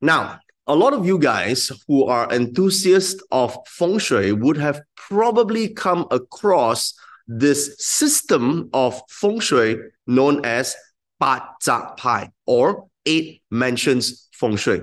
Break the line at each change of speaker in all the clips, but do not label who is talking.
Now, a lot of you guys who are enthusiasts of feng shui would have probably come across this system of feng shui known as Ba Zhai Pai or eight mansions feng shui.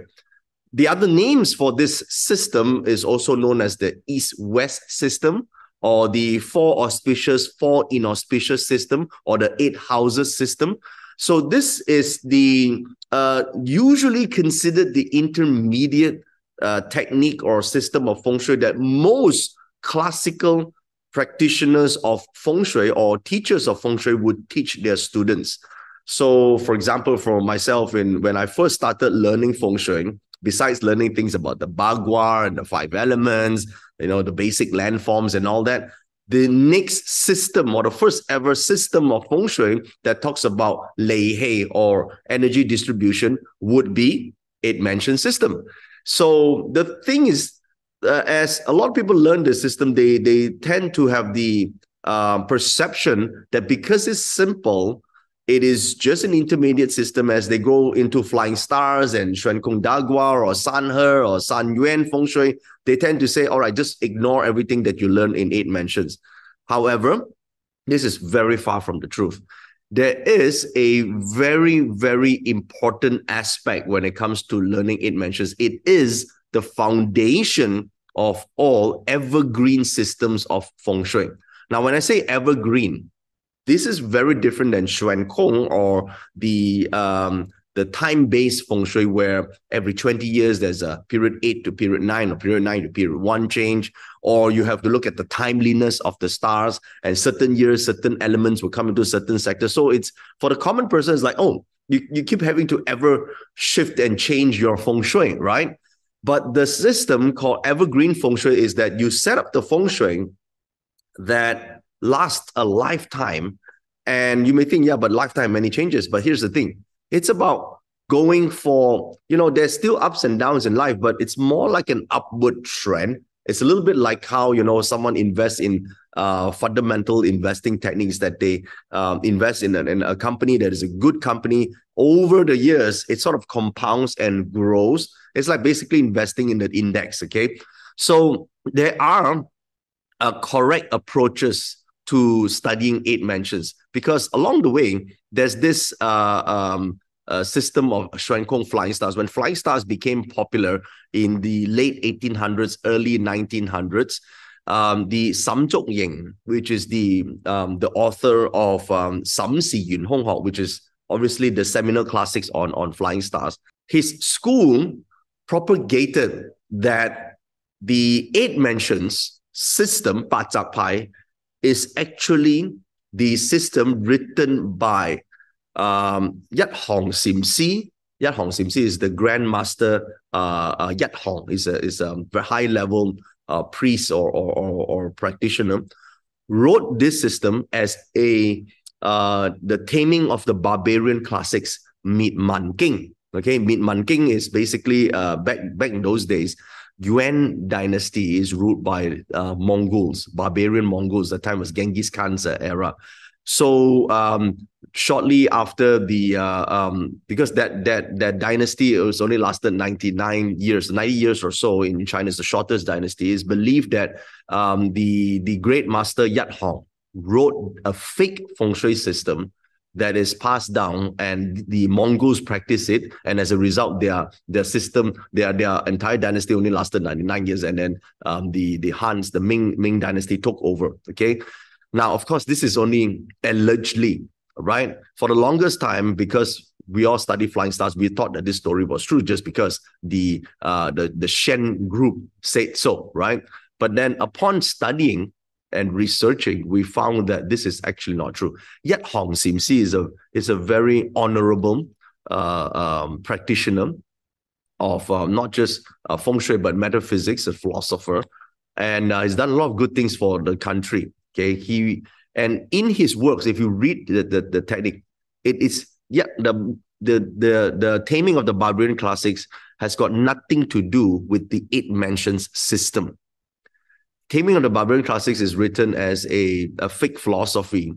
The other names for this system is also known as the East-West system or the four auspicious, four inauspicious system or the eight houses system. So this is the uh, usually considered the intermediate uh, technique or system of feng shui that most classical practitioners of feng shui or teachers of feng shui would teach their students. So, for example, for myself, in when I first started learning feng shui, besides learning things about the bagua and the five elements, you know, the basic landforms and all that, the next system or the first ever system of feng shui that talks about lei hei or energy distribution would be eight mansion system. So the thing is, uh, as a lot of people learn the system, they they tend to have the uh, perception that because it's simple, it is just an intermediate system as they go into flying stars and Xuan Kong Dagua or San He or San Yuan Feng Shui. They tend to say, all right, just ignore everything that you learn in eight mansions. However, this is very far from the truth. There is a very, very important aspect when it comes to learning eight mansions. It is the foundation of all evergreen systems of feng shui. Now, when I say evergreen, this is very different than Xuan Kong or the um, the time-based feng shui where every 20 years there's a period 8 to period 9 or period 9 to period 1 change or you have to look at the timeliness of the stars and certain years certain elements will come into certain sectors. So it's for the common person it's like oh you, you keep having to ever shift and change your feng shui right? But the system called evergreen feng shui is that you set up the feng shui that last a lifetime. And you may think, yeah, but lifetime, many changes. But here's the thing it's about going for, you know, there's still ups and downs in life, but it's more like an upward trend. It's a little bit like how, you know, someone invests in uh, fundamental investing techniques that they um, invest in in a company that is a good company. Over the years, it sort of compounds and grows. It's like basically investing in the index, okay? So there are uh, correct approaches to studying eight mansions because along the way there's this uh, um, uh, system of Xuan Kong flying stars. When flying stars became popular in the late 1800s, early 1900s, um, the Sam Zhok Ying, which is the um, the author of um, Sam Si Yun Hong Ho, which is obviously the seminal classics on, on flying stars, his school propagated that the eight mansions system, Pachak Pai, is actually the system written by um, Yat Hong Sim Si. Yat Hong Sim Si is the Grand Master. Uh, uh, Yat Hong is a is a very high level uh, priest or, or, or or practitioner. Wrote this system as a uh, the taming of the barbarian classics. Meet Man King. Okay, Meet Man King is basically uh, back back in those days Yuan dynasty is ruled by uh, Mongols, barbarian Mongols. The time was Genghis Khan's uh, era. So um, shortly after the uh, um, because that that that dynasty it was only lasted 99 years 90 years or so in china is the shortest dynasty is believed that um, the the great master yat hong wrote a fake feng shui system that is passed down and the Mongols practice it. And as a result, their their system, their their entire dynasty only lasted 99 years. And then um, the, the Hans, the Ming, Ming dynasty took over. Okay. Now, of course, this is only allegedly, right? For the longest time, because we all study flying stars, we thought that this story was true just because the uh the, the Shen group said so, right? But then upon studying and researching, we found that this is actually not true. Yet Hong Sim Si is a is a very honorable uh, um, practitioner of uh, not just uh, feng shui but metaphysics, a philosopher, and uh, he's done a lot of good things for the country. Okay, he and in his works, if you read the the, the technique, it is yeah the the the the taming of the barbarian classics has got nothing to do with the eight mansions system Taming of the Barbarian Classics is written as a, a fake philosophy,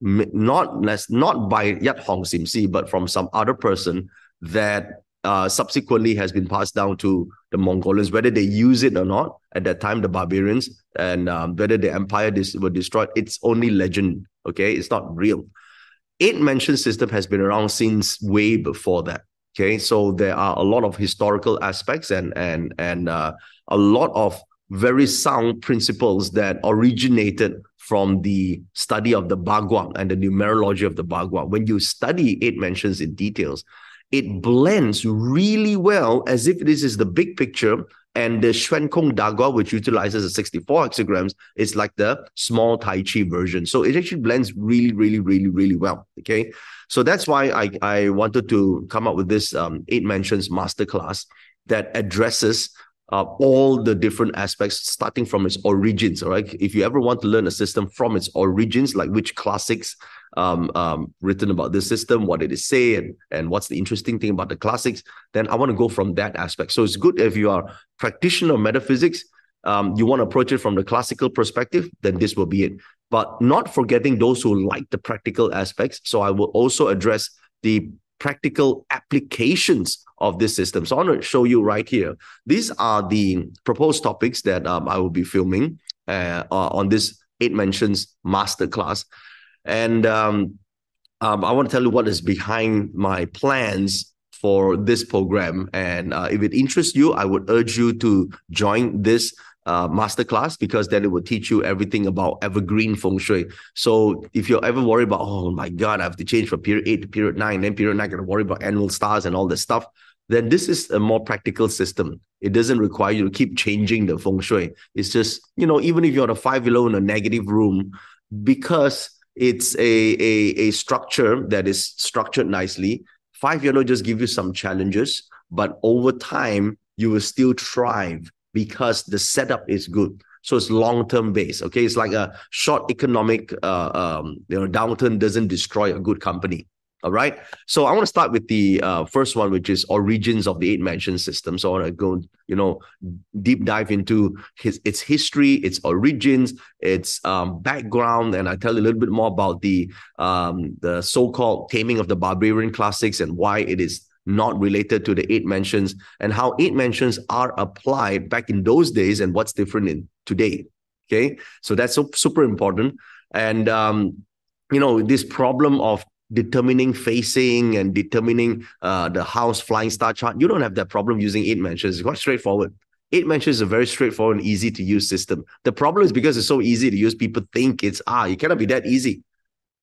not not by Yat Hong Sim Si, but from some other person that uh, subsequently has been passed down to the Mongolians, whether they use it or not. At that time, the barbarians and um, whether the empire dis- were destroyed, it's only legend. Okay, it's not real. Eight mansion system has been around since way before that. Okay, so there are a lot of historical aspects and and and uh, a lot of very sound principles that originated from the study of the Bagua and the numerology of the Bagua. When you study eight mansions in details, it blends really well as if this is the big picture and the Xuan Kong Dagua, which utilizes the 64 hexagrams, is like the small Tai Chi version. So it actually blends really, really, really, really well. Okay. So that's why I, I wanted to come up with this um, eight mansions masterclass that addresses uh, all the different aspects starting from its origins all right? If you ever want to learn a system from its origins like which classics um, um, written about this system what did it say and, and what's the interesting thing about the classics then i want to go from that aspect. So it's good if you are practitioner of metaphysics um, you want to approach it from the classical perspective then this will be it. But not forgetting those who like the practical aspects so i will also address the practical applications of this system. So I want to show you right here. These are the proposed topics that um, I will be filming uh, on this eight mansions masterclass. And um, um, I want to tell you what is behind my plans for this program. And uh, if it interests you, I would urge you to join this uh, masterclass because then it will teach you everything about evergreen feng shui. So if you're ever worried about, oh my God, I have to change from period eight to period nine, then period nine, to worry about annual stars and all this stuff, then this is a more practical system. It doesn't require you to keep changing the feng shui. It's just, you know, even if you're on a five yellow in a negative room, because it's a, a, a structure that is structured nicely, five yellow just give you some challenges, but over time, you will still thrive because the setup is good. So it's long-term base. Okay, it's like a short economic uh, um, you know downturn doesn't destroy a good company. All right. So I want to start with the uh, first one, which is origins of the eight mansion system. So I want to go, you know, deep dive into his its history, its origins, its um, background, and I tell you a little bit more about the um, the so-called taming of the barbarian classics and why it is not related to the eight mansions and how eight mansions are applied back in those days and what's different in today. Okay, so that's super important. And um, you know, this problem of determining facing and determining uh, the house flying star chart, you don't have that problem using eight mansions. It's quite straightforward. Eight mansions is a very straightforward and easy to use system. The problem is because it's so easy to use, people think it's ah, it cannot be that easy.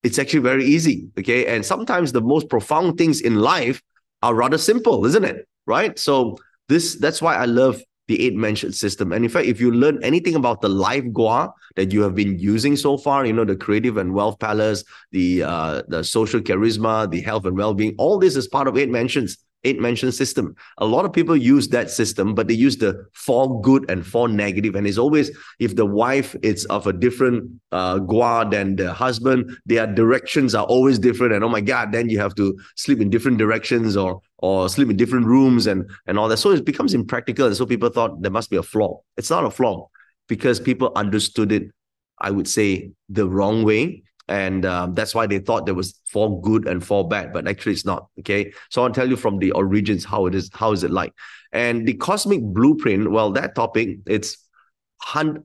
It's actually very easy. Okay. And sometimes the most profound things in life are rather simple, isn't it? Right. So this that's why I love the eight mentioned system. And in fact, if you learn anything about the life gua that you have been using so far, you know, the creative and wealth palace, the uh, the social charisma, the health and well-being, all this is part of eight mansions eight mansion system. A lot of people use that system, but they use the four good and four negative. And it's always if the wife is of a different uh, gua than the husband, their directions are always different. And oh my God, then you have to sleep in different directions or or sleep in different rooms and and all that. So it becomes impractical. And so people thought there must be a flaw. It's not a flaw because people understood it, I would say, the wrong way and um, that's why they thought there was four good and four bad but actually it's not okay? So i'll tell you from the origins how it is how is it like. And the cosmic blueprint well that topic it's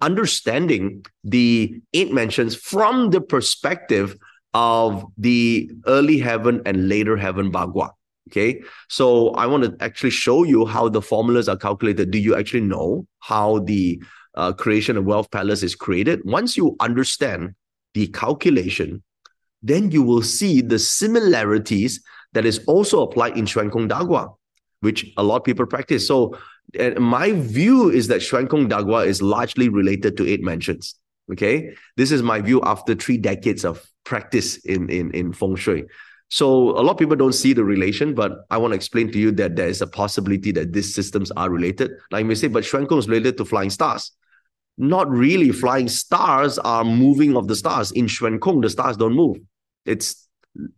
understanding the eight mansions from the perspective of the early heaven and later heaven bagua okay? So i want to actually show you how the formulas are calculated. Do you actually know how the uh, creation of wealth palace is created? Once you understand the calculation, then you will see the similarities that is also applied in Xuan Kong Dagua, which a lot of people practice. So my view is that Xuan Kong Dagua is largely related to eight mansions. Okay. This is my view after three decades of practice in, in, in feng shui. So a lot of people don't see the relation, but I want to explain to you that there is a possibility that these systems are related. Like we say, but Xuan Kong is related to flying stars not really flying stars are moving of the stars. In Xuan Kong, the stars don't move. It's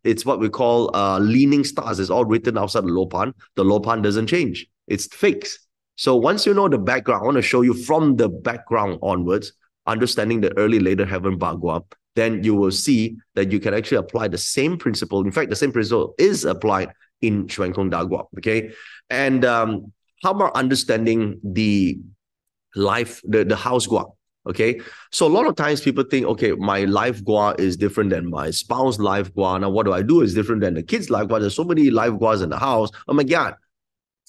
it's what we call uh, leaning stars. It's all written outside the Lopan. The Lopan doesn't change. It's fixed. So once you know the background, I want to show you from the background onwards, understanding the early later heaven Bagua, then you will see that you can actually apply the same principle. In fact, the same principle is applied in Xuan Kong Dagua. Okay. And um, how about understanding the life, the, the house gua? Okay. So a lot of times people think, okay, my life gua is different than my spouse life gua. Now, what do I do is different than the kids' life gua. There's so many life guas in the house. Oh my God.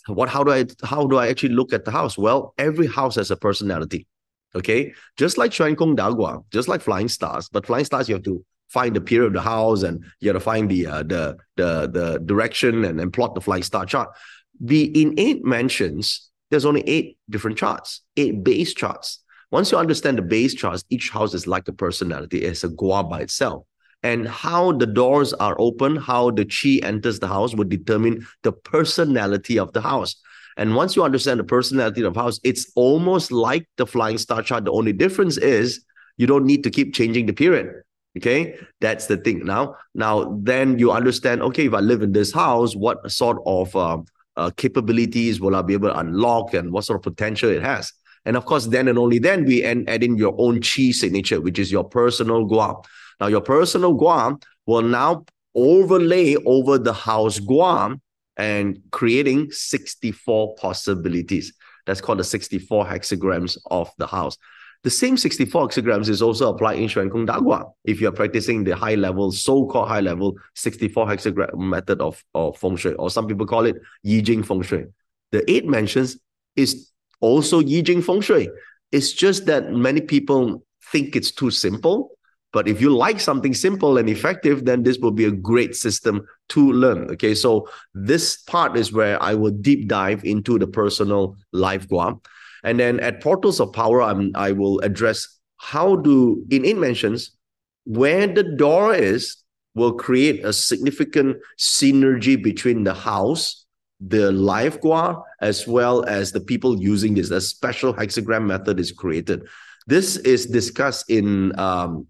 What how do I how do I actually look at the house? Well, every house has a personality. Okay. Just like Xuan Kong Dagua, just like flying stars, but flying stars you have to find the period of the house and you have to find the uh, the the the direction and, and plot the flying star chart. The innate mansions, there's only eight different charts, eight base charts. Once you understand the base charts, each house is like a personality. It's a gua by itself. And how the doors are open, how the chi enters the house would determine the personality of the house. And once you understand the personality of the house, it's almost like the flying star chart. The only difference is you don't need to keep changing the period. Okay, that's the thing. Now, now then you understand. Okay, if I live in this house, what sort of uh, uh, capabilities will I be able to unlock, and what sort of potential it has? And of course, then and only then we add, add in your own chi signature, which is your personal gua. Now, your personal gua will now overlay over the house gua and creating 64 possibilities. That's called the 64 hexagrams of the house. The same 64 hexagrams is also applied in Xuan Kong Dagua. If you're practicing the high level, so-called high level 64 hexagram method of, of feng shui, or some people call it Yi Jing feng shui. The eight mansions is also Yi Jing feng shui. It's just that many people think it's too simple. But if you like something simple and effective, then this will be a great system to learn. Okay, so this part is where I will deep dive into the personal life gua. And then at Portals of Power, I'm, I will address how do, in eight mansions, where the door is, will create a significant synergy between the house the live gua as well as the people using this. A special hexagram method is created. This is discussed in um,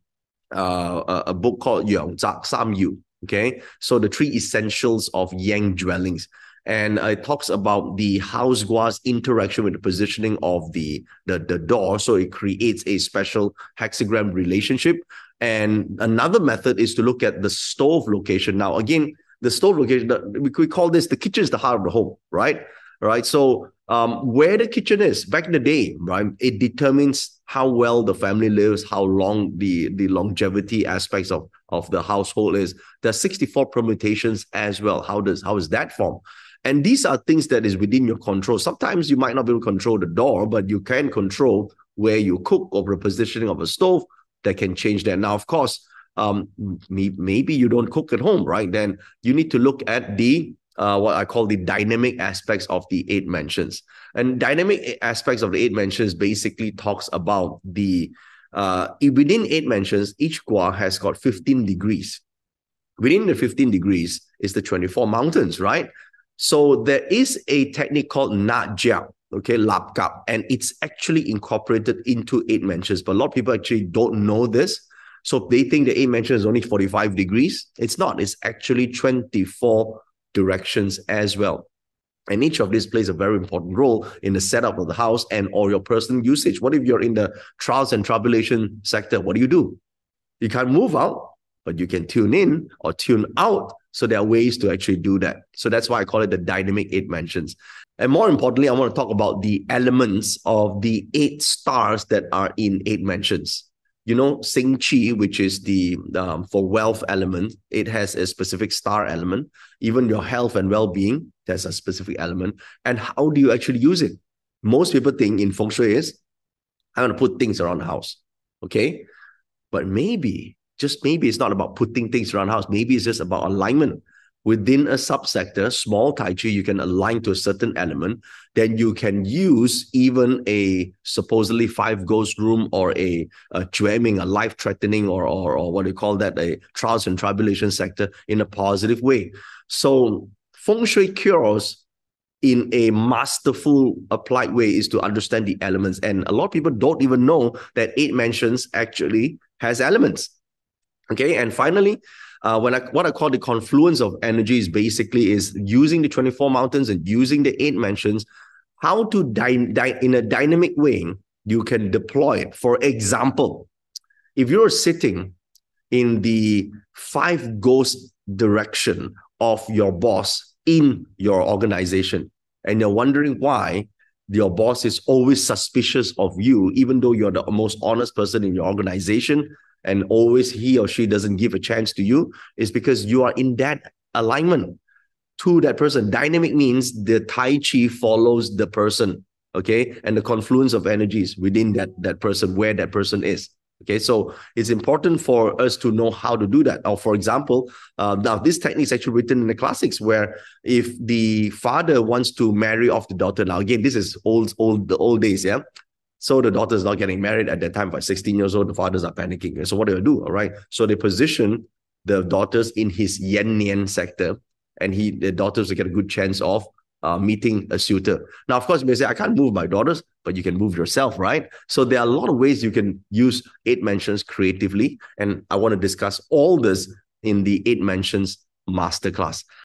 uh, a book called Yang Zak Sam Yu. Okay, so the three essentials of Yang dwellings. And it talks about the house gua's interaction with the positioning of the, the, the door. So it creates a special hexagram relationship. And another method is to look at the stove location. Now, again, the stove location, we, we call this the kitchen is the heart of the home, right? Right. So um, where the kitchen is back in the day, right? It determines how well the family lives, how long the the longevity aspects of of the household is. There's 64 permutations as well. How does how is that formed? And these are things that is within your control. Sometimes you might not be able to control the door, but you can control where you cook or the positioning of a stove that can change that. Now, of course, um, maybe you don't cook at home, right? Then you need to look at the uh, what I call the dynamic aspects of the eight mansions. And dynamic aspects of the eight mansions basically talks about the uh, within eight mansions, each gua has got 15 degrees. Within the 15 degrees is the 24 mountains, right? So there is a technique called Nat Jia, okay, Lap Kap, and it's actually incorporated into eight mansions. But a lot of people actually don't know this. So they think the eight mansion is only 45 degrees. It's not, it's actually 24 directions as well. And each of these plays a very important role in the setup of the house and or your personal usage. What if you're in the trials and tribulation sector? What do you do? You can't move out, but you can tune in or tune out. So there are ways to actually do that. So that's why I call it the dynamic eight mansions. And more importantly, I want to talk about the elements of the eight stars that are in eight mansions you know, Sing Chi, which is the um, for wealth element, it has a specific star element. Even your health and well-being, there's a specific element. And how do you actually use it? Most people think in feng shui is I want to put things around the house. Okay. But maybe, just maybe it's not about putting things around house. Maybe it's just about alignment within a subsector, small Tai Chi, you can align to a certain element, then you can use even a supposedly five ghost room or a, a a life threatening, or, or, or what do you call that, a trials and tribulation sector in a positive way. So, feng shui cures in a masterful applied way is to understand the elements. And a lot of people don't even know that eight mansions actually has elements. Okay. And finally, uh, when I what I call the confluence of energies basically is using the 24 mountains and using the eight mansions, how to dy- dy- in a dynamic way you can deploy it. For example, if you're sitting in the five ghost direction of your boss, in your organization and you're wondering why your boss is always suspicious of you, even though you're the most honest person in your organization, and always he or she doesn't give a chance to you, is because you are in that alignment to that person. Dynamic means the Tai Chi follows the person, okay, and the confluence of energies within that that person, where that person is. Okay, so it's important for us to know how to do that. Or, for example, uh, now this technique is actually written in the classics, where if the father wants to marry off the daughter, now again, this is old, old, the old days, yeah. So the daughter is not getting married at that time. By 16 years old, the fathers are panicking. So what do they do? All right. So they position the daughters in his yan nian sector, and he the daughters will get a good chance of uh, meeting a suitor. Now, of course, you may say, I can't move my daughters, but you can move yourself, right? So there are a lot of ways you can use eight mansions creatively. And I want to discuss all this in the eight mansions masterclass.